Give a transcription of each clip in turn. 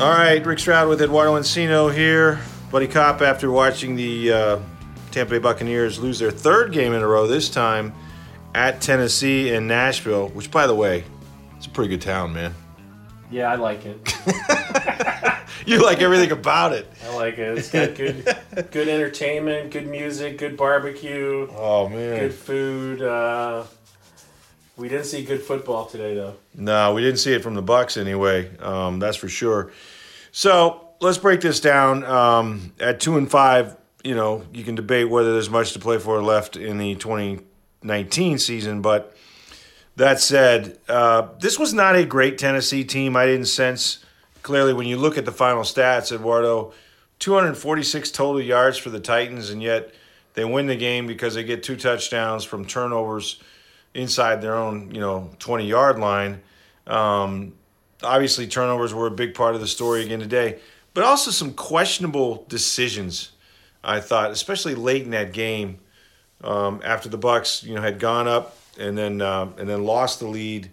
All right, Rick Stroud with Eduardo Encina here. Buddy Cop after watching the uh, Tampa Bay Buccaneers lose their third game in a row, this time at Tennessee and Nashville, which, by the way, it's a pretty good town, man. Yeah, I like it. You like everything about it. I like it. It's got good, good entertainment, good music, good barbecue, Oh, man. good food. Uh, we didn't see good football today, though. No, we didn't see it from the Bucs anyway. Um, that's for sure. So let's break this down. Um, at two and five, you know, you can debate whether there's much to play for left in the 2019 season. But that said, uh, this was not a great Tennessee team. I didn't sense clearly when you look at the final stats, Eduardo, 246 total yards for the Titans, and yet they win the game because they get two touchdowns from turnovers inside their own, you know, 20 yard line. Um, obviously, turnovers were a big part of the story again today, but also some questionable decisions. I thought, especially late in that game, um, after the Bucs, you know, had gone up and then um, and then lost the lead.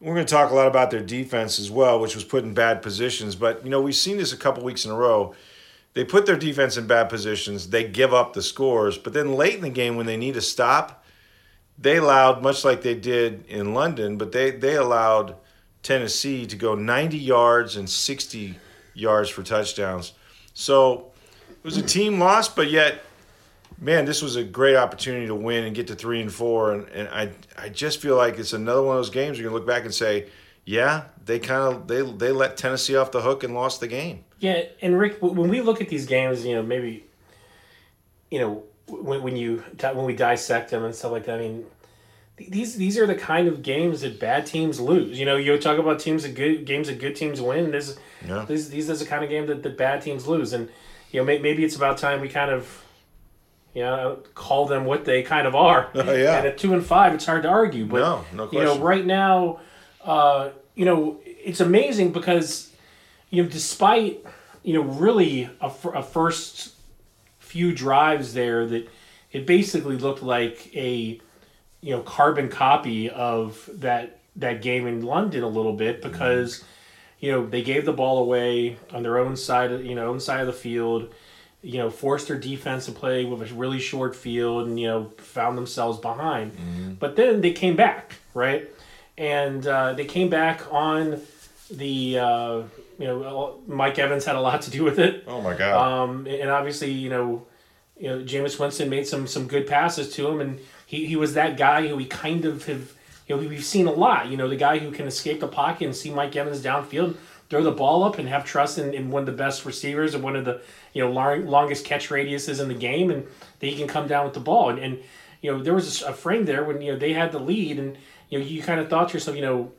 We're going to talk a lot about their defense as well, which was put in bad positions. But you know, we've seen this a couple weeks in a row. They put their defense in bad positions. They give up the scores, but then late in the game, when they need to stop, they allowed, much like they did in London, but they, they allowed Tennessee to go 90 yards and 60 yards for touchdowns. So it was a team loss, but yet, man, this was a great opportunity to win and get to three and four. And, and I, I just feel like it's another one of those games you're to look back and say, yeah, they kind of they, they let Tennessee off the hook and lost the game. Yeah, and Rick, when we look at these games, you know, maybe, you know, when, when you when we dissect them and stuff like that, I mean, these these are the kind of games that bad teams lose. You know, you talk about teams that good games that good teams win. This, Yeah. this these is the kind of game that, the bad teams lose, and you know, may, maybe it's about time we kind of. You know, call them what they kind of are. Oh, yeah. And at two and five, it's hard to argue. But No, no question. you know, right now, uh, you know, it's amazing because you know, despite you know, really a, a first few drives there that it basically looked like a you know carbon copy of that that game in London a little bit because you know they gave the ball away on their own side of you know own side of the field. You know forced their defense to play with a really short field and you know found themselves behind. But then they came back right? And uh, they came back on the uh, you know Mike Evans had a lot to do with it. Oh my God! um, and obviously, you know, you know, Jameis Winston made some some good passes to him, and he, he was that guy who we kind of have, you know, we've seen a lot. You know, the guy who can escape the pocket and see Mike Evans downfield, throw the ball up, and have trust in, in one of the best receivers and one of the you know long, longest catch radiuses in the game, and that he can come down with the ball. And, and you know, there was a frame there when you know they had the lead, and you know, you kind of thought to yourself, you know.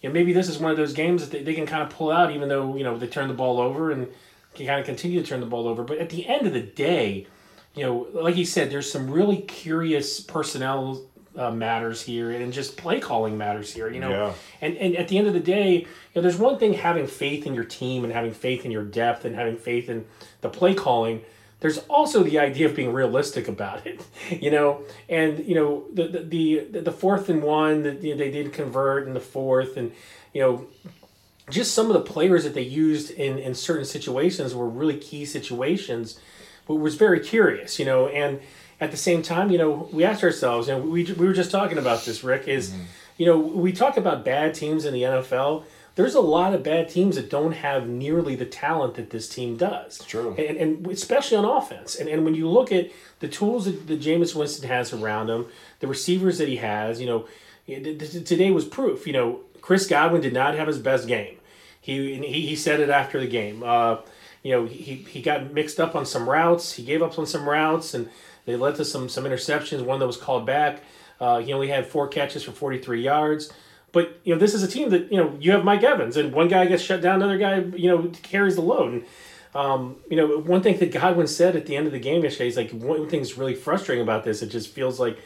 You know, maybe this is one of those games that they, they can kind of pull out, even though you know they turn the ball over and can kind of continue to turn the ball over. But at the end of the day, you know, like you said, there's some really curious personnel uh, matters here and just play calling matters here. You know, Yeah. and and at the end of the day, you know, there's one thing having faith in your team and having faith in your depth and having faith in the play calling. There's also the idea of being realistic about it, you know, and you know the the the, the fourth and one that you know, they did convert in the fourth, and you know just some of the players that they used in, in certain situations were really key situations, was very curious, you know, and at the same time, you know, we asked ourselves, and we, we were just talking about this, Rick, is, you know, we talk about bad teams in the NFL. There's a lot of bad teams that don't have nearly the talent that this team does. True. And, and especially on offense. And, and when you look at the tools that, that Jameis Winston has around him, the receivers that he has, you know, today was proof. You know, Chris Godwin did not have his best game. He he, he said it after the game. Uh, you know, he, he got mixed up on some routes. He gave up on some routes, and they led to some some interceptions. One that was called back. Uh, he only had four catches for 43 yards. But you know, this is a team that you know you have Mike Evans, and one guy gets shut down, another guy you know carries the load. And, um, you know, one thing that Godwin said at the end of the game yesterday is like one thing that's really frustrating about this. It just feels like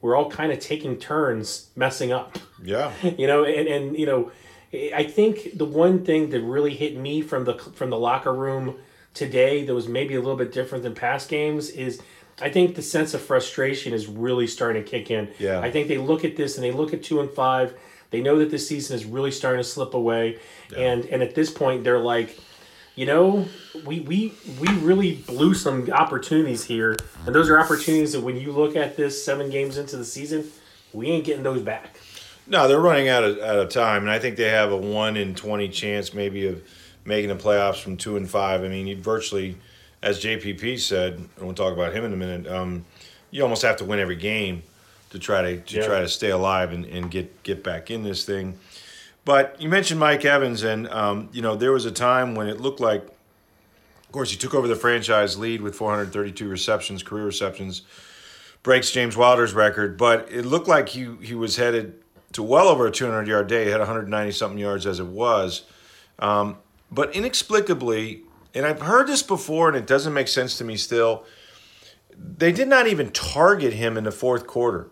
we're all kind of taking turns messing up. Yeah. you know, and and you know, I think the one thing that really hit me from the from the locker room today that was maybe a little bit different than past games is I think the sense of frustration is really starting to kick in. Yeah. I think they look at this and they look at two and five. They know that this season is really starting to slip away, yeah. and and at this point they're like, you know, we we we really blew some opportunities here, and those are opportunities that when you look at this seven games into the season, we ain't getting those back. No, they're running out of out of time, and I think they have a one in twenty chance maybe of making the playoffs from two and five. I mean, you virtually, as JPP said, and we'll talk about him in a minute. Um, you almost have to win every game to try to to yeah. try to stay alive and, and get get back in this thing. But you mentioned Mike Evans, and um, you know there was a time when it looked like, of course, he took over the franchise lead with 432 receptions, career receptions, breaks James Wilder's record. But it looked like he he was headed to well over a 200 yard day. He had 190 something yards as it was. Um, but inexplicably, and I've heard this before, and it doesn't make sense to me still. They did not even target him in the fourth quarter,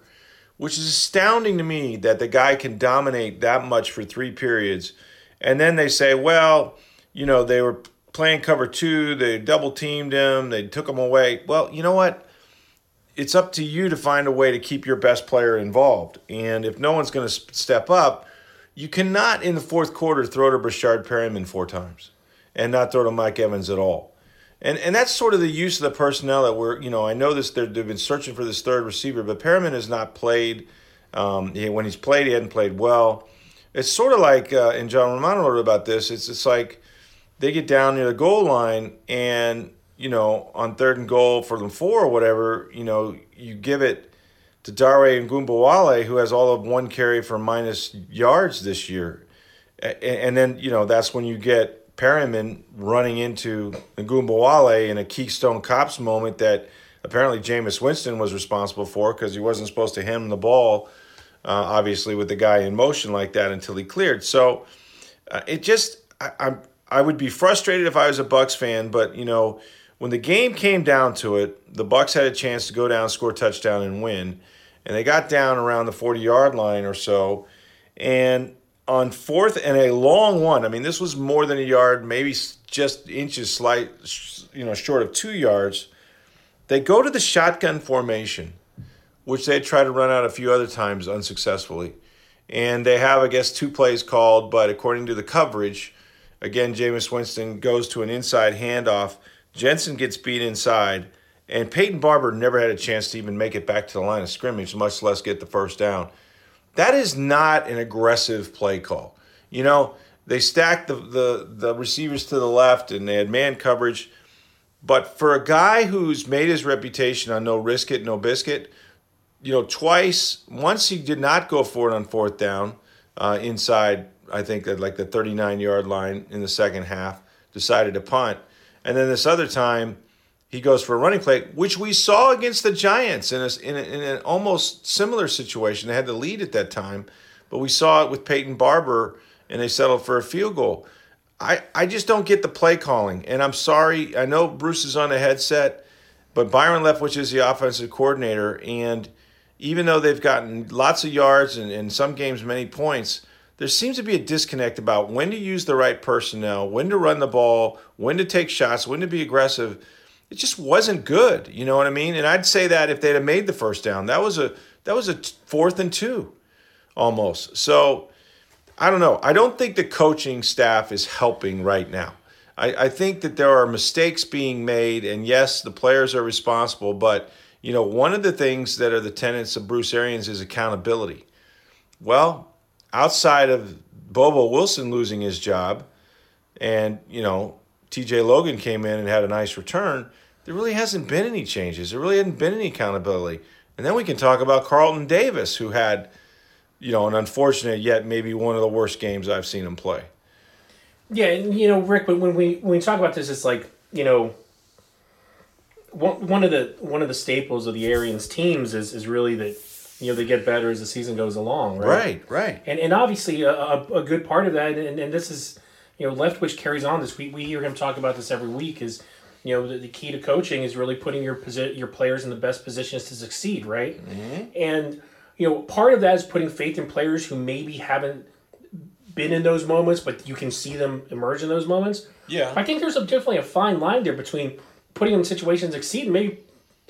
which is astounding to me that the guy can dominate that much for three periods. And then they say, well, you know, they were playing cover two, they double teamed him, they took him away. Well, you know what? It's up to you to find a way to keep your best player involved. And if no one's going to step up, you cannot in the fourth quarter throw to Breshad Perriman four times and not throw to Mike Evans at all. And and that's sort of the use of the personnel that we're, you know, I know this they've been searching for this third receiver, but Perriman has not played. Um, he, when he's played, he hadn't played well. It's sort of like, uh, and John Romano wrote about this. It's it's like they get down near the goal line, and you know, on third and goal for them four or whatever, you know, you give it to Dare Ogunbowale, who has all of one carry for minus yards this year. And then, you know, that's when you get Perriman running into Ogunbowale in a Keystone Cops moment that apparently Jameis Winston was responsible for because he wasn't supposed to hand the ball, uh, obviously, with the guy in motion like that until he cleared. So uh, it just, I, I'm, I would be frustrated if I was a Bucs fan, but, you know, when the game came down to it, the Bucs had a chance to go down, score a touchdown, and win. And they got down around the 40 yard line or so. And on fourth and a long one, I mean, this was more than a yard, maybe just inches slight, you know, short of two yards. They go to the shotgun formation, which they tried to run out a few other times unsuccessfully. And they have, I guess, two plays called, but according to the coverage, again, Jameis Winston goes to an inside handoff Jensen gets beat inside, and Peyton Barber never had a chance to even make it back to the line of scrimmage, much less get the first down. That is not an aggressive play call. You know, they stacked the, the, the receivers to the left and they had man coverage. But for a guy who's made his reputation on no risk it, no biscuit, you know, twice, once he did not go for it on fourth down uh, inside, I think, like the 39 yard line in the second half, decided to punt. And then this other time, he goes for a running play, which we saw against the Giants in, a, in, a, in an almost similar situation. They had the lead at that time, but we saw it with Peyton Barber, and they settled for a field goal. I, I just don't get the play calling, and I'm sorry. I know Bruce is on the headset, but Byron Leftwich is the offensive coordinator, and even though they've gotten lots of yards and in some games many points – there seems to be a disconnect about when to use the right personnel, when to run the ball, when to take shots, when to be aggressive. It just wasn't good. You know what I mean? And I'd say that if they'd have made the first down, that was a that was a fourth and two, almost. So I don't know. I don't think the coaching staff is helping right now. I, I think that there are mistakes being made, and yes, the players are responsible. But you know, one of the things that are the tenets of Bruce Arians is accountability. Well, outside of Bobo Wilson losing his job, and you know T.J. Logan came in and had a nice return, there really hasn't been any changes. There really hasn't been any accountability. And then we can talk about Carlton Davis, who had, you know, an unfortunate yet maybe one of the worst games I've seen him play. Yeah, and you know, Rick, but when we when we talk about this, it's like you know, one, one of the one of the staples of the Arians teams is is really that you know they get better as the season goes along, right? Right, right. And and obviously a, a, a good part of that, and, and this is you know Leftwich carries on this. We we hear him talk about this every week. Is you know the, the key to coaching is really putting your posi- your players in the best positions to succeed, right? Mm-hmm. And you know part of that is putting faith in players who maybe haven't been in those moments, but you can see them emerge in those moments. Yeah. I think there's a, definitely a fine line there between putting them in situations to succeed and maybe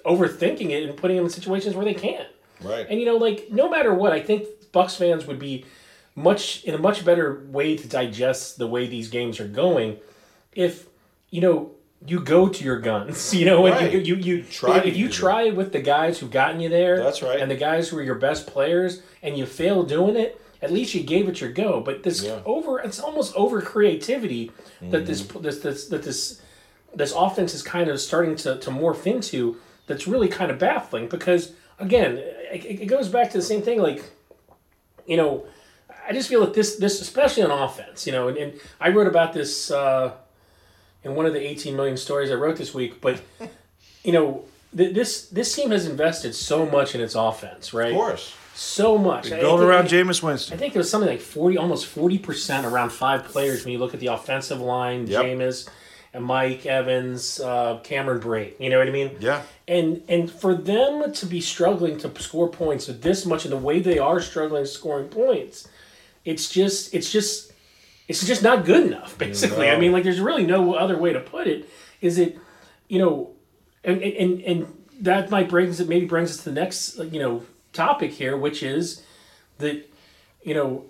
overthinking it and putting them in situations where they can't. Right. And you know, like no matter what, I think Bucs fans would be much in a much better way to digest the way these games are going if you know you go to your guns. You know, and Right. you you, you Try if you try with the guys who've gotten you there. That's right. And the guys who are your best players, and you fail doing it. At least you gave it your go. But this Yeah. over, it's almost over creativity that this Mm-hmm. this this that this this offense is kind of starting to, to morph into that's really kind of baffling because again it, it goes back to the same thing like you know i just feel that this this especially on offense you know and, and i wrote about this uh, in one of the 18 million stories i wrote this week but you know th- this this team has invested so much in its offense right Of course. so much I Build around Jameis Winston. I think there was something like forty, almost forty percent around five players when you look at the offensive line, Yep. Jameis, and Mike Evans, uh, Cameron Brate. You know what I mean? Yeah. And and for them to be struggling to score points this much, and the way they are struggling scoring points, it's just it's just it's just not good enough. Basically, I mean, like there's really no other way to put it. Is it, you know, and and and that might brings it maybe brings us to the next you know topic here, which is that you know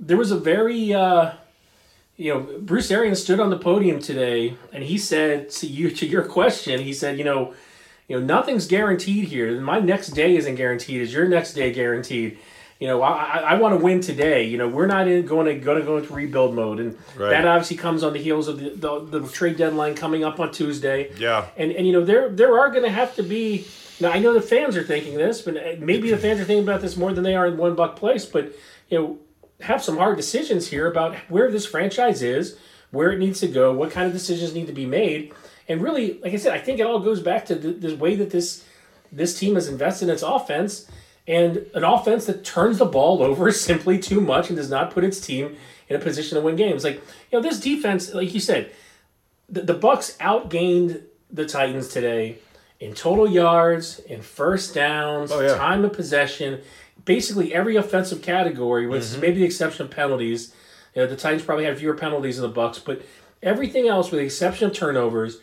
there was a very uh, you know Bruce Arians stood on the podium today and he said to you to your question he said you know you know nothing's guaranteed here my next day isn't guaranteed is your next day guaranteed you know I, I, want to win today you know we're not in going to going to go into rebuild mode and Right. that obviously comes on the heels of the, the, the trade deadline coming up on Tuesday Yeah. and and you know there there are going to have to be now I know the fans are thinking this, but uh, maybe the fans are thinking about this more than they are in One Buc Place. But you know, have some hard decisions here about where this franchise is, where it needs to go, what kind of decisions need to be made, and really, like I said, I think it all goes back to the, the way that this this team has invested in its offense and an offense that turns the ball over simply too much and does not put its team in a position to win games. Like you know, this defense, like you said, the, the Bucs outgained the Titans today in total yards, in first downs, Oh, yeah. time of possession, basically every offensive category, with Mm-hmm. maybe the exception of penalties. You know, the Titans probably had fewer penalties than the Bucs, but everything else, with the exception of turnovers,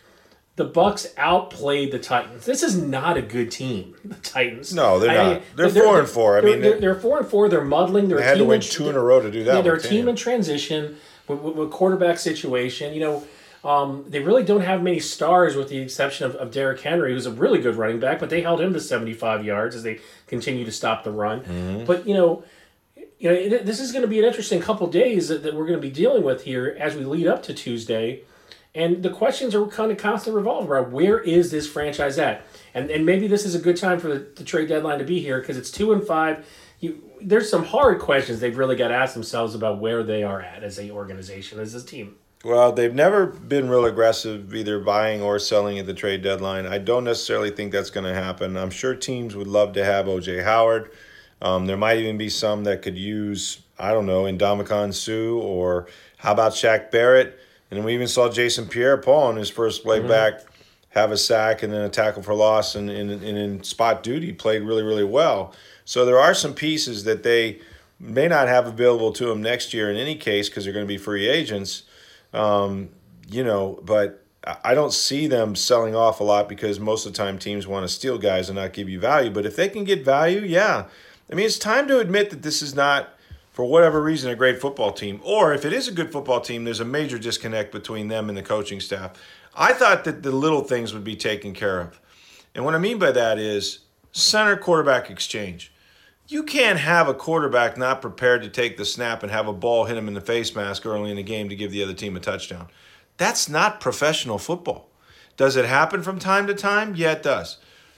the Bucs outplayed the Titans. This is not a good team. The Titans. No, they're not. They're four and four. I they're, mean, they're, they- they're four and four. They're muddling. They're They had to team win in- two in a row to do that. yeah, they're a team in transition with, with, with quarterback situation. You know, um, they really don't have many stars with the exception of, of Derrick Henry, who's a really good running back, but they held him to 75 yards as they continue to stop the run. Mm-hmm. But, you know, you know, this is going to be an interesting couple days that, that we're going to be dealing with here as we lead up to Tuesday. And the questions are kind of constantly revolving around where is this franchise at? And, and maybe this is a good time for the, the trade deadline to be here because it's two and five. You, there's some hard questions they've really got to ask themselves about where they are at as a organization, as a team. Well, they've never been real aggressive either buying or selling at the trade deadline. I don't necessarily think that's going to happen. I'm sure teams would love to have OJ Howard. Um, there might even be some that could use, I don't know, Ndamukong Suh or how about Shaq Barrett? And we even saw Jason Pierre Paul in his first play back have a sack and then a tackle for loss and, and, and in spot duty played really, really well. So there are some pieces that they may not have available to them next year in any case because they're going to be free agents um, you know, but I don't see them selling off a lot because most of the time teams want to steal guys and not give you value. But if they can get value, yeah. I mean, it's time to admit that this is not, for whatever reason, a great football team. Or if it is a good football team, there's a major disconnect between them and the coaching staff. I thought that the little things would be taken care of. And what I mean by that is center quarterback exchange. You can't have a quarterback not prepared to take the snap and have a ball hit him in the face mask early in the game to give the other team a touchdown. That's not professional football. Does it happen from time to time? Yeah, it does.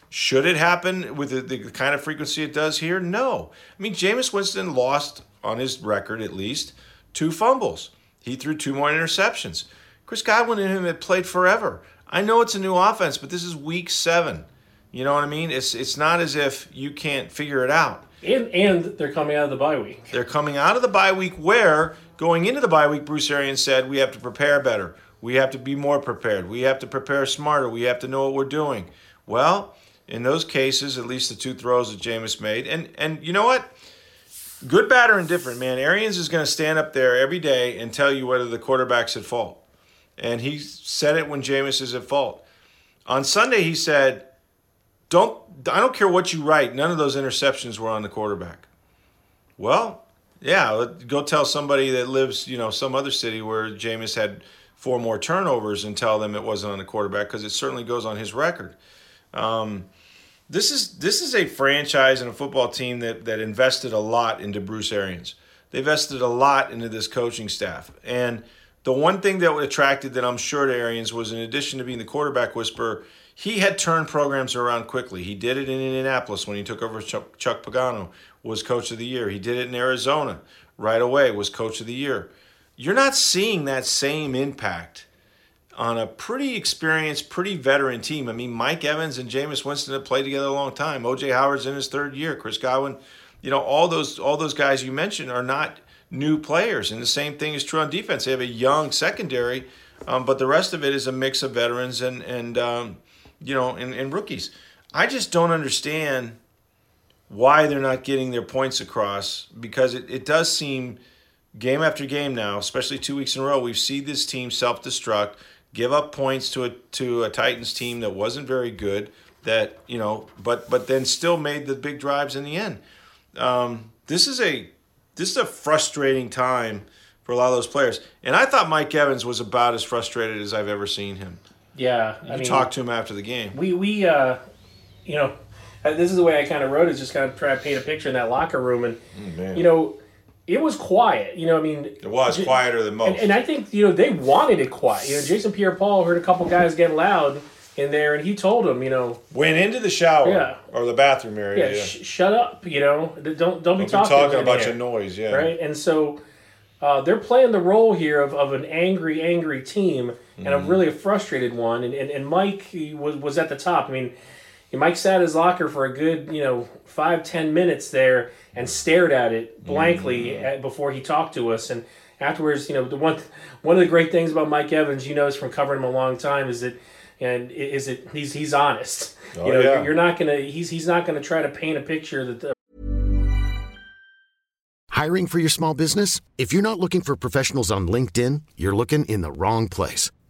Should it happen with the, the kind of frequency it does here? No. I mean, Jameis Winston lost, on his record at least, two fumbles. He threw two more interceptions. Chris Godwin and him have played forever. I know it's a new offense, but this is week seven. You know what I mean? It's it's not as if you can't figure it out. And and they're coming out of the bye week. They're coming out of the bye week where going into the bye week, Bruce Arians said we have to prepare better. We have to be more prepared. We have to prepare smarter. We have to know what we're doing. Well, in those cases, at least the two throws that Jameis made, and and you know what? Good, bad, or indifferent, man. Arians is going to stand up there every day and tell you whether the quarterback's at fault. And he said it when Jameis is at fault. On Sunday, he said, "Don't I don't care what you write. None of those interceptions were on the quarterback." Well, yeah, go tell somebody that lives, you know, some other city where Jameis had four more turnovers and tell them it wasn't on the quarterback because it certainly goes on his record. Um, this is this is a franchise and a football team that that invested a lot into Bruce Arians. They invested a lot into this coaching staff, and the one thing that attracted that I'm sure to Arians was, in addition to being the quarterback whisperer, he had turned programs around quickly. He did it in Indianapolis when he took over Chuck, Chuck Pagano, was coach of the year. He did it in Arizona right away, was coach of the year. You're not seeing that same impact on a pretty experienced, pretty veteran team. I mean, Mike Evans and Jameis Winston have played together a long time. OJ Howard's in his third year. Chris Godwin, you know, all those all those guys you mentioned are not new players. And the same thing is true on defense. They have a young secondary, um, but the rest of it is a mix of veterans and and um, you know and, and rookies. I just don't understand why they're not getting their points across because it, it does seem game after game now, especially two weeks in a row, we've seen this team self destruct give up points to a to a Titans team that wasn't very good. That you know, but but then still made the big drives in the end. Um, this is a this is a frustrating time for a lot of those players. And I thought Mike Evans was about as frustrated as I've ever seen him. Yeah, I you mean, talked to him after the game. We we uh, you know, this is the way I kind of wrote it. Just kind of try to paint a picture in that locker room, and oh, you know it was quiet. You know, I mean, it was quieter than most. And, and, I think you know they wanted it quiet. You know, Jason Pierre-Paul heard a couple guys getting loud in there, and he told them, you know, went into the shower yeah. or the bathroom area. Yeah, yeah. Sh- shut up. You know, don't don't, don't be talking, talking a bunch of noise. Yeah, right. And so uh, they're playing the role here of, of an angry, angry team and mm-hmm. a really a frustrated one. And and, and Mike was was at the top. I mean. Mike sat his locker for a good, you know, five ten minutes there and stared at it blankly mm-hmm. at, before he talked to us. And afterwards, you know, the one one of the great things about Mike Evans, you know, is from covering him a long time, is that and is it he's he's honest. Oh, you know, yeah. you're not gonna he's he's not gonna try to paint a picture that. The... Hiring for your small business? If you're not looking for professionals on LinkedIn, you're looking in the wrong place.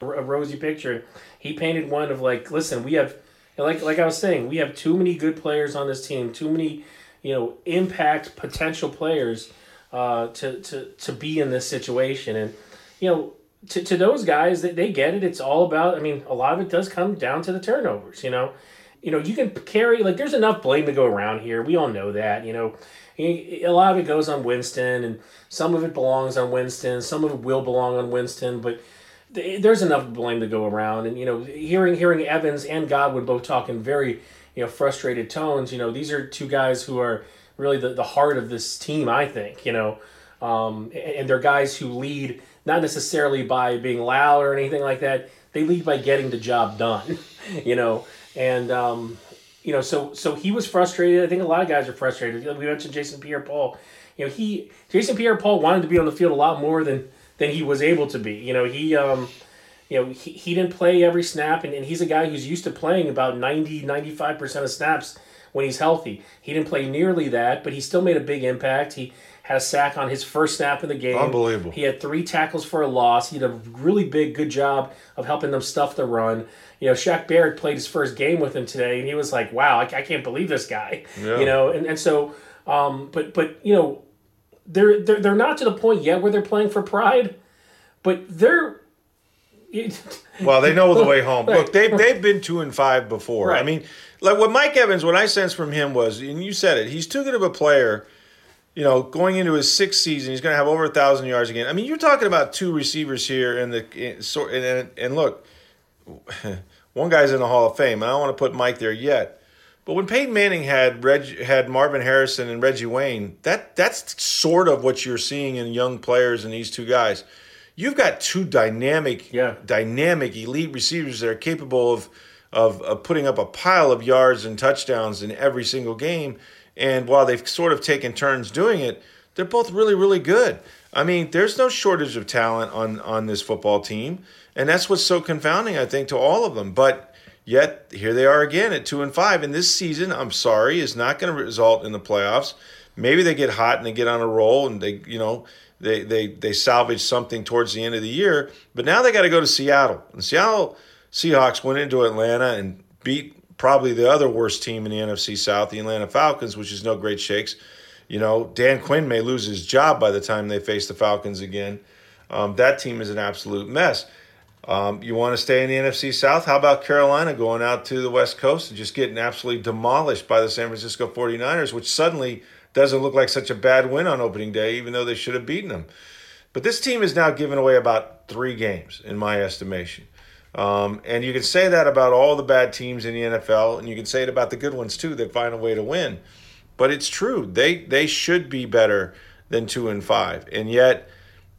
A rosy picture. He painted one of like, listen, we have, like, like I was saying, we have too many good players on this team, too many you know, impact potential players uh, to, to, to be in this situation. And, you know, to, to those guys, that they get it. It's all about, I mean, a lot of it does come down to the turnovers, you know. You know, you can carry, like, there's enough blame to go around here. We all know that, you know. A lot of it goes on Winston, and some of it belongs on Winston. Some of it will belong on Winston, but there's enough blame to go around. And, you know, hearing hearing Evans and Godwin both talking very you know frustrated tones. You know, these are two guys who are really the, the heart of this team. I think you know, um, and they're guys who lead not necessarily by being loud or anything like that. They lead by getting the job done. you know, and um, you know, so so he was frustrated. I think a lot of guys are frustrated. We mentioned Jason Pierre-Paul. You know, he Jason Pierre-Paul wanted to be on the field a lot more than than he was able to be. You know, he um, you know, he, he didn't play every snap, and, and he's a guy who's used to playing about 90, 95% of snaps when he's healthy. He didn't play nearly that, but he still made a big impact. He had a sack on his first snap in the game. Unbelievable. He had three tackles for a loss. He did a really big, good job of helping them stuff the run. You know, Shaq Barrett played his first game with him today, and he was like, "Wow, I, I can't believe this guy." Yeah. You know, and and so, um, but but you know, they're they're they're not to the point yet where they're playing for pride, but they're well, they know the way home. Look, they've they've been two and five before. Right. I mean, like what Mike Evans, what I sensed from him was, and you said it, he's too good of a player. You know, going into his sixth season, he's going to have over a thousand yards again. I mean, you're talking about two receivers here, and the in, so and, and and look, one guy's in the Hall of Fame. and I don't want to put Mike there yet. But when Peyton Manning had Reg, had Marvin Harrison and Reggie Wayne, that that's sort of what you're seeing in young players and these two guys. You've got two dynamic, Yeah. dynamic elite receivers that are capable of, of of putting up a pile of yards and touchdowns in every single game. And while they've sort of taken turns doing it, they're both really, really good. I mean, there's no shortage of talent on on this football team, and that's what's so confounding, I think, to all of them. But Yet here they are again at two and five. And this season, I'm sorry, is not going to result in the playoffs. Maybe they get hot and they get on a roll and they, you know, they they they salvage something towards the end of the year. But now they got to go to Seattle. And Seattle Seahawks went into Atlanta and beat probably the other worst team in the NFC South, the Atlanta Falcons, which is no great shakes. You know, Dan Quinn may lose his job by the time they face the Falcons again. Um, that team is an absolute mess. Um, you want to stay in the NFC South? How about Carolina going out to the West Coast and just getting absolutely demolished by the San Francisco 49ers, which suddenly doesn't look like such a bad win on opening day, even though they should have beaten them. But this team has now given away about three games, in my estimation. Um, and you can say that about all the bad teams in the NFL, and you can say it about the good ones too that find a way to win. But it's true; they they should be better than two and five, and yet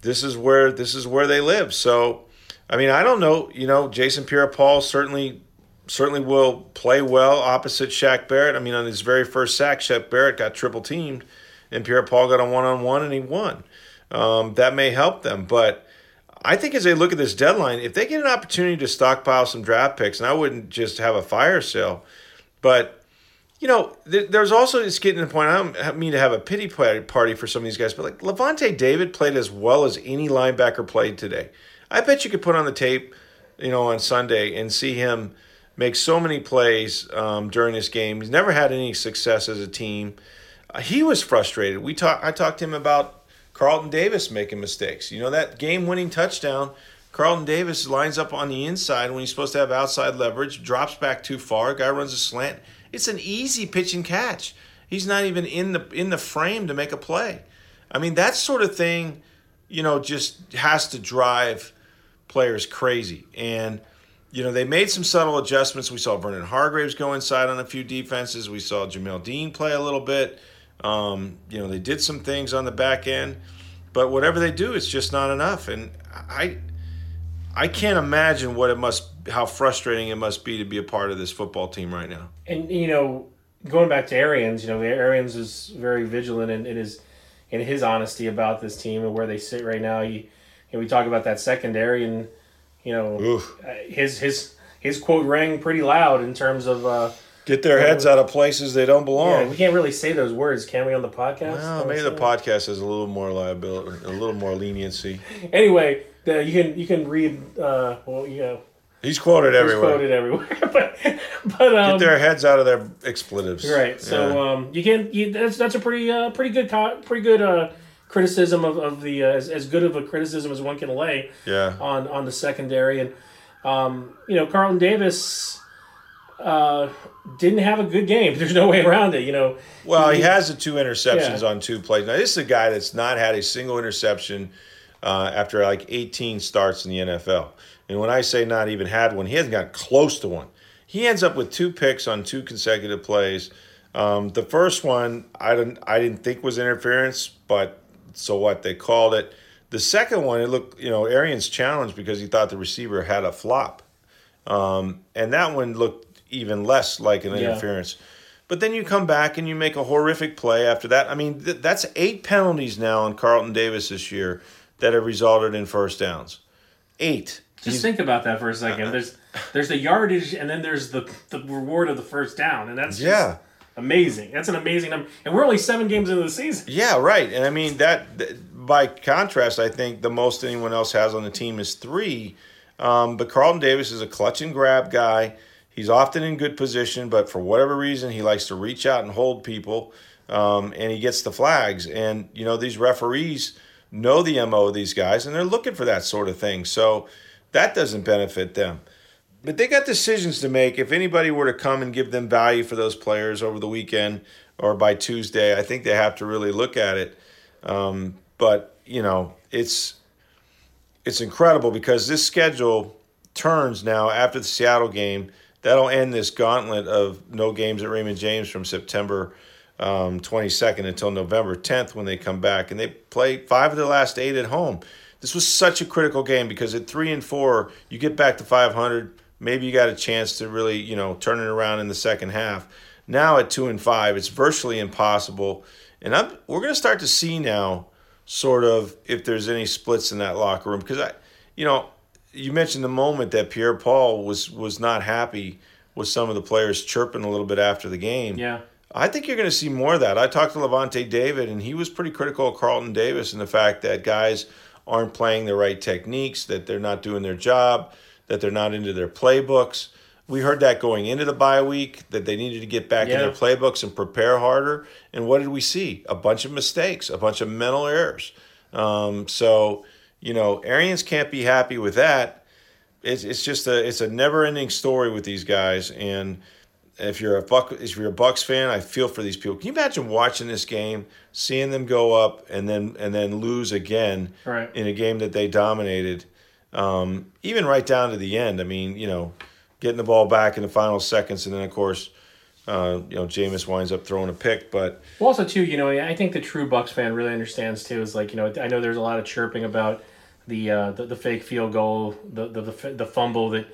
this is where this is where they live. So I mean, I don't know. You know, Jason Pierre-Paul certainly certainly will play well opposite Shaq Barrett. I mean, on his very first sack, Shaq Barrett got triple teamed, and Pierre-Paul got a one-on-one and he won. Um, that may help them, but I think as they look at this deadline, if they get an opportunity to stockpile some draft picks, and I wouldn't just have a fire sale, but you know, th- there's also it's getting to the point. I don't mean to have a pity party for some of these guys, but like Lavonte David played as well as any linebacker played today. I bet you could put on the tape, you know, on Sunday and see him make so many plays um, during this game. He's never had any success as a team. Uh, he was frustrated. We talked. I talked to him about Carlton Davis making mistakes. You know that game-winning touchdown. Carlton Davis lines up on the inside when he's supposed to have outside leverage, drops back too far. Guy runs a slant. It's an easy pitch and catch. He's not even in the in the frame to make a play. I mean that sort of thing, you know, just has to drive players crazy. And, you know, they made some subtle adjustments. We saw Vernon Hargreaves go inside on a few defenses. We saw Jamel Dean play a little bit. Um, you know, they did some things on the back end. But whatever they do, it's just not enough. And I I can't imagine what it must how frustrating it must be to be a part of this football team right now. And you know, going back to Arians, you know, Arians is very vigilant in, in his in his honesty about this team and where they sit right now. He and we talk about that secondary, and you know, Oof. uh, his his his quote rang pretty loud in terms of. Uh, Get their heads out of places they don't belong. yeah, we can't really say those words, can we, on the podcast? Well, maybe the podcast has a little more liability, a little more leniency. Anyway, the, you can you can read. Uh, well, you know, He's quoted it's everywhere. quoted everywhere, but but um, Get their heads out of their expletives. Right. So Yeah. um, you can you, that's that's a pretty uh, pretty good pretty good uh, criticism of, of the uh, as, as good of a criticism as one can lay yeah. on on the secondary and um, you know Carlton Davis uh, didn't have a good game. There's no way around it. You know. Well, he has the two interceptions Yeah. on two plays. Now, this is a guy that's not had a single interception uh, after like 18 starts in the NFL. And when I say not even had one, he hasn't got close to one. He ends up with two picks on two consecutive plays. Um, the first one, I didn't, I didn't think was interference, but so what? They called it. The second one, it looked, you know, Arians challenged because he thought the receiver had a flop. Um, and that one looked even less like an Yeah. interference. But then you come back and you make a horrific play after that. I mean, th- that's eight penalties now on Carlton Davis this year that have resulted in first downs. Eight. Just think about that for a second. There's there's the yardage and then there's the the reward of the first down, and that's just Yeah. Amazing. That's an amazing number, and we're only seven games into the season. Yeah, right. And I mean that. th- By contrast, I think the most anyone else has on the team is three. Um, but Carlton Davis is a clutch and grab guy. He's often in good position, but for whatever reason, he likes to reach out and hold people, um, and he gets the flags. And you know these referees know the mo of these guys, and they're looking for that sort of thing. So That doesn't benefit them. But they got decisions to make. If anybody were to come and give them value for those players over the weekend or by Tuesday, I think they have to really look at it. Um, but you know, it's it's incredible because this schedule turns now after the Seattle game. That'll end this gauntlet of no games at Raymond James from September um, 22nd until November 10th when they come back. And they play five of their last eight at home. This was such a critical game because at three and four, you get back to 500. Maybe you got a chance to really, you know, turn it around in the second half. Now at two and five, it's virtually impossible. And I'm, we're going to start to see now, sort of, if there's any splits in that locker room. Because I, you know, you mentioned the moment that Pierre Paul was was not happy with some of the players chirping a little bit after the game. Yeah. I think you're going to see more of that. I talked to Lavonte David, and he was pretty critical of Carlton Davis and the fact that guys aren't playing the right techniques, that they're not doing their job, that they're not into their playbooks. We heard that going into the bye week, that they needed to get back Yeah. in their playbooks and prepare harder. And what did we see? A bunch of mistakes, a bunch of mental errors. Um, so, you know, Arians can't be happy with that. It's, it's just a it's a never ending story with these guys. And if you're a Buc if you're a Bucs fan, I feel for these people. Can you imagine watching this game, seeing them go up and then and then lose again Right. in a game that they dominated, um, even right down to the end. I mean, you know, getting the ball back in the final seconds, and then of course, uh, you know, Jameis winds up throwing a pick. But Well, also too, you know, I think the true Bucs fan really understands too. Is like, you know, I know there's a lot of chirping about the uh, the, the fake field goal, the the, the, the fumble that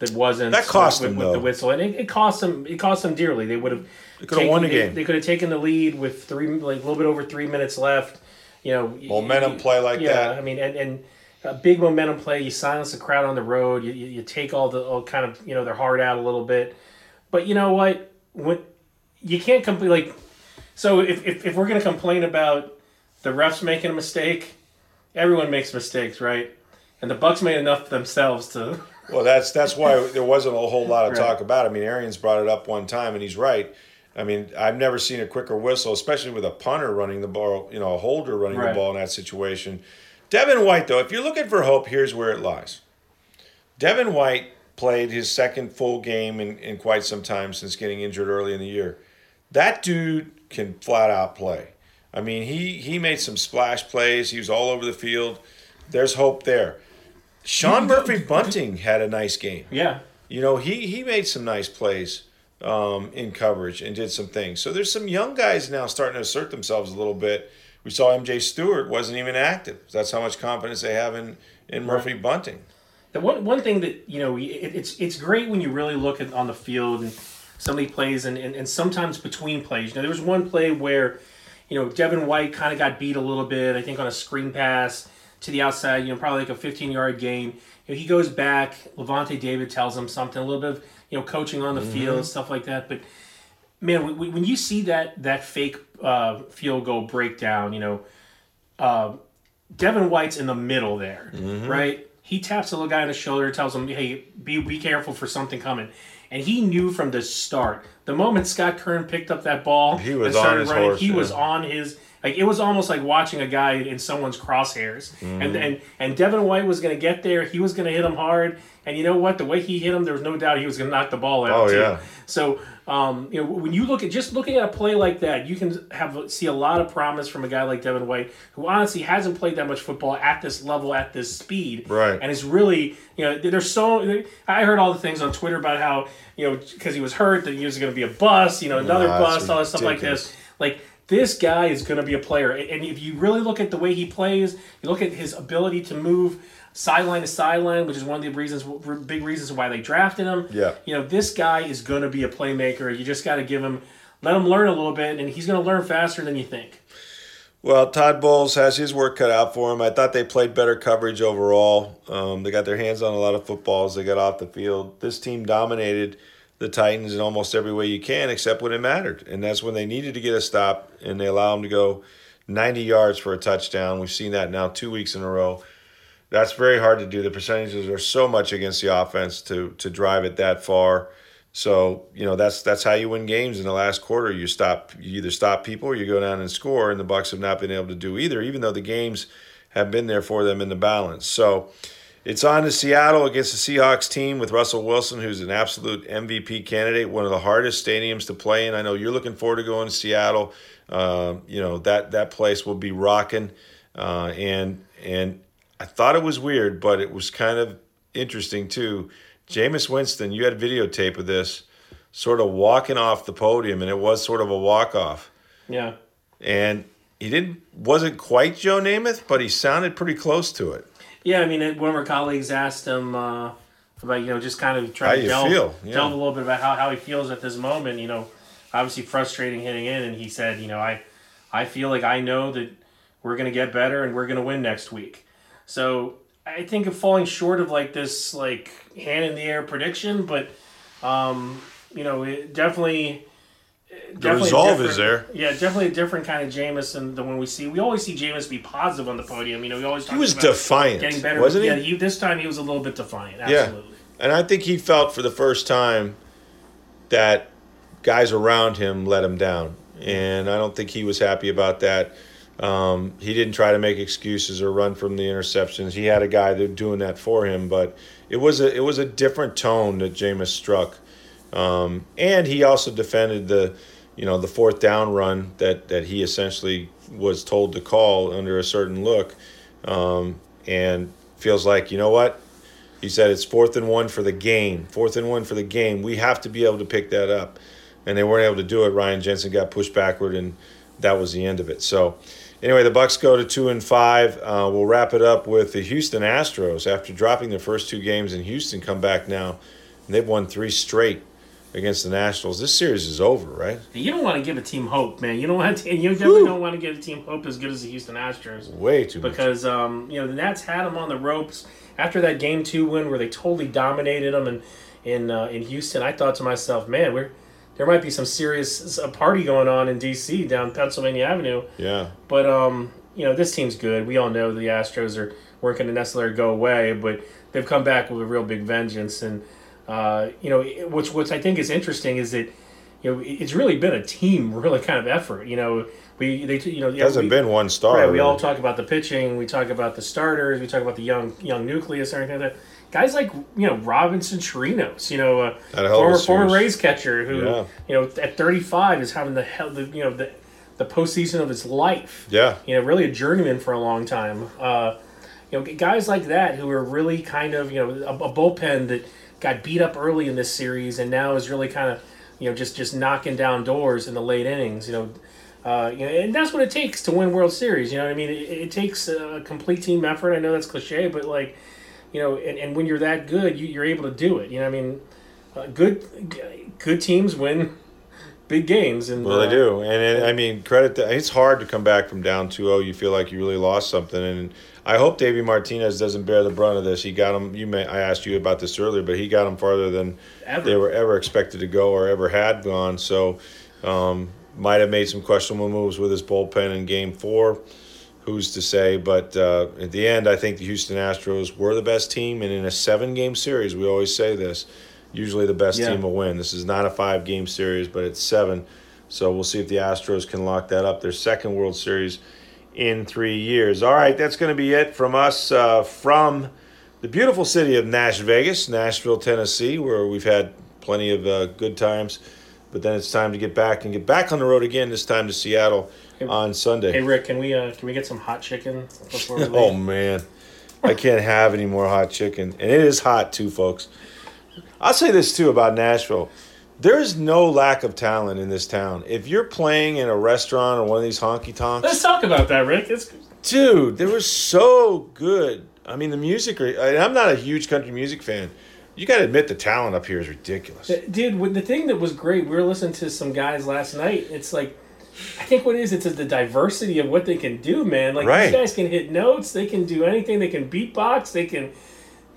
that wasn't That cost with, them, with though. the whistle, and it, it cost them it cost them dearly. They would have They could have won the they, game. They could have taken the lead with three like a little bit over three minutes left. You know, Momentum y- play like yeah, that. I mean, and and. A big momentum play. You silence the crowd on the road. You, you, you take all the all kind of you know their heart out a little bit, but you know what? When you can't complete like so if, if, if we're going to complain about the refs making a mistake, everyone makes mistakes, right? And the Bucs made enough themselves to. Well, that's that's why there wasn't a whole lot of Right. talk about. It. I mean, Arians brought it up one time, and he's right. I mean, I've never seen a quicker whistle, especially with a punter running the ball, you know, a holder running Right. the ball in that situation. Devin White, though, if you're looking for hope, here's where it lies. Devin White played his second full game in, in quite some time since getting injured early in the year. That dude can flat out play. I mean, he he made some splash plays. He was all over the field. There's hope there. Sean Murphy Bunting had a nice game. Yeah. You know, he he made some nice plays um, in coverage and did some things. So there's some young guys now starting to assert themselves a little bit. We saw MJ Stewart wasn't even active. That's how much confidence they have in in Murphy Bunting. The one one thing that you know it, it's it's great when you really look at on the field and somebody plays and, and, and sometimes between plays. You know, there was one play where you know Devin White kind of got beat a little bit. I think on a screen pass to the outside. You know, probably like a 15 yard gain. You know, he goes back. Lavonte David tells him something. A little bit of you know coaching on the mm-hmm. field and stuff like that. But man, when, you see that that fake uh, field goal breakdown, you know, uh, Devin White's in the middle there, right? He taps the little guy on the shoulder, tells him, "Hey, be be careful for something coming." And he knew from the start. The moment Scott Kern picked up that ball He was and started on his running, horse, he yeah. was on his like it was almost like watching a guy in someone's crosshairs. Mm-hmm. And and and Devin White was going to get there. He was going to hit him hard. And you know what? The way he hit him, there was no doubt he was going to knock the ball out. Oh, too. yeah. So, um, you know, when you look at just looking at a play like that, you can have see a lot of promise from a guy like Devin White, who honestly hasn't played that much football at this level, at this speed, Right. And is really, you know, there's so. I heard all the things on Twitter about how you know because he was hurt that he was going to be a bust, you know, another Nah, bust, all this stuff like this. Like this guy is going to be a player, and and if you really look at the way he plays, you look at his ability to move sideline to sideline, which is one of the reasons, big reasons why they drafted him. Yeah. You know, this guy is going to be a playmaker. You just got to give him, let him learn a little bit, and he's going to learn faster than you think. Well, Todd Bowles has his work cut out for him. I thought they played better coverage overall. Um, they got their hands on a lot of footballs. They got off the field. This team dominated the Titans in almost every way you can, except when it mattered, and that's when they needed to get a stop, and they allow them to go 90 yards for a touchdown. We've seen that now two weeks in a row. That's very hard to do. The percentages are so much against the offense to to drive it that far. So you know that's that's how you win games in the last quarter. You stop, you either stop people or you go down and score. And the Bucs have not been able to do either, even though the games have been there for them in the balance. So It's on to Seattle against the Seahawks team with Russell Wilson, who's an absolute MVP candidate, one of the hardest stadiums to play in. I know you're looking forward to going to Seattle. Uh, you know that that place will be rocking, uh, and and I thought it was weird, but it was kind of interesting too. Jameis Winston, you had videotape of this, sort of walking off the podium, and it was sort of a walk off. Yeah. And he didn't wasn't quite Joe Namath, but he sounded pretty close to it. Yeah, I mean, one of our colleagues asked him uh, about you know just kind of trying to delve, feel? Yeah. delve a little bit about how, how he feels at this moment. You know, obviously frustrating hitting in, and he said, you know, I I feel like I know that we're gonna get better and we're gonna win next week. So I think of falling short of like this like hand in the air prediction, but um, you know, it definitely the resolve is there. Yeah, definitely a different kind of Jameis than the when we see. We always see Jameis be positive on the podium. You know, we always he was defiant, getting better, wasn't he? Yeah, he, this time he was a little bit defiant. Absolutely. Yeah, and I think he felt for the first time that guys around him let him down, and I don't think he was happy about that. Um, he didn't try to make excuses or run from the interceptions. He had a guy that doing that for him, but it was a it was a different tone that Jameis struck, um, and he also defended the you know the fourth down run that that he essentially was told to call under a certain look, um, and feels like you know what he said it's fourth and one for the game, fourth and one for the game. We have to be able to pick that up, and they weren't able to do it. Ryan Jensen got pushed backward, and that was the end of it. So. Anyway, the Bucs go to two and five. Uh, we'll wrap it up with the Houston Astros. After dropping their first two games in Houston, come back now, and they've won three straight against the Nationals. This series is over, right? You don't want to give a team hope, man. You don't want to. You definitely Woo. don't want to give a team hope as good as the Houston Astros. Way too because um, you know the Nats had them on the ropes after that game two win where they totally dominated them in in uh, in Houston. I thought to myself, man, we're there might be some serious a party going on in D.C. down Pennsylvania Avenue. Yeah. But um, you know, this team's good. We all know the Astros are weren't going to necessarily go away, but they've come back with a real big vengeance. And uh, you know, which which I think is interesting is that you know it's really been a team, really kind of effort. You know, we they you know it hasn't we, been one star. Right. We all talk about the pitching. We talk about the starters. We talk about the young young nucleus and everything like that guys like you know Robinson Chirinos, you know, uh, former former Rays catcher who yeah. you know at 35 is having the hell the you know the the postseason of his life. Yeah, you know, really a journeyman for a long time. Uh, you know, guys like that who are really kind of you know a, a bullpen that got beat up early in this series and now is really kind of you know just just knocking down doors in the late innings. You know. Uh, you know, and that's what it takes to win World Series. You know what I mean? It, it takes a complete team effort. I know that's cliche, but like, you know, and, and when you're that good, you, you're able to do it. You know, I mean, uh, good good teams win big games, and well, uh, they do. And it, I mean, credit. To, it's hard to come back from down 2-0. You feel like you really lost something, and I hope Davey Martinez doesn't bear the brunt of this. He got him. You may I asked you about this earlier, but he got him farther than ever. they were ever expected to go or ever had gone. So. Um, might have made some questionable moves with his bullpen in Game Four who's to say? But uh, at the end, I think the Houston Astros were the best team, and in a seven-game series, we always say this. Usually, the best yeah. team will win. This is not a five-game series, but it's seven. So we'll see if the Astros can lock that up. Their second World Series in three years. All right, that's going to be it from us uh, from the beautiful city of Nash Vegas, Nashville, Tennessee, where we've had plenty of uh, good times. But then it's time to get back and get back on the road again. This time to Seattle Hey, on Sunday. Hey Rick, can we uh, can we get some hot chicken before we leave? oh man, I can't have any more hot chicken, and it is hot too, folks. I'll say this too about Nashville. There is no lack of talent in this town. If you're playing in a restaurant or one of these honky tonks, let's talk about that, Rick. It's... Dude, they were so good. I mean, the music. I'm not a huge country music fan. You got to admit the talent up here is ridiculous. Dude, the thing that was great, we were listening to some guys last night. It's like I think what it is, it's the diversity of what they can do, man. Like right. these guys can hit notes, they can do anything, they can beatbox, they can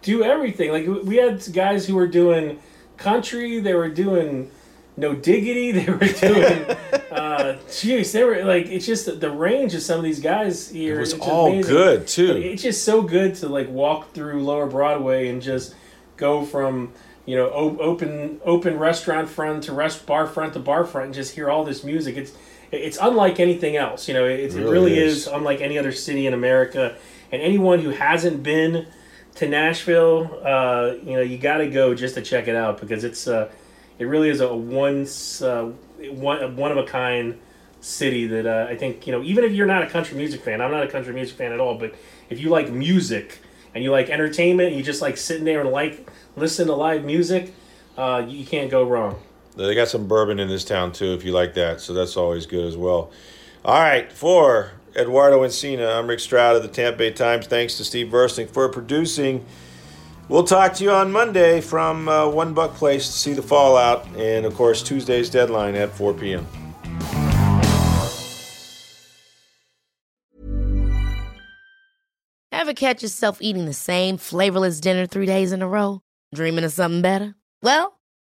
do everything. Like we had guys who were doing country, they were doing no diggity, they were doing uh jeez, they were like it's just the range of some of these guys here. It was all amazing. good too. It's just so good to like walk through Lower Broadway and just go from you know open open restaurant front to rest bar front to bar front and just hear all this music. It's it's unlike anything else. You know, it, it really, really is. is. unlike any other city in America. And anyone who hasn't been to Nashville, uh, you know, you got to go just to check it out because it's uh, it really is a once uh, one one of a kind city that uh, I think you know. Even if you're not a country music fan, I'm not a country music fan at all. But if you like music and you like entertainment, and you just like sitting there and like listen to live music, uh, you can't go wrong. They got some bourbon in this town too, if you like that. So that's always good as well. All right, for Eduardo Encina, I'm Rick Stroud of the Tampa Bay Times. Thanks to Steve Versnick for producing. We'll talk to you on Monday from uh, One Buc Place to see the fallout, and of course Tuesday's deadline at 4 p.m. Ever catch yourself eating the same flavorless dinner three days in a row? Dreaming of something better? Well,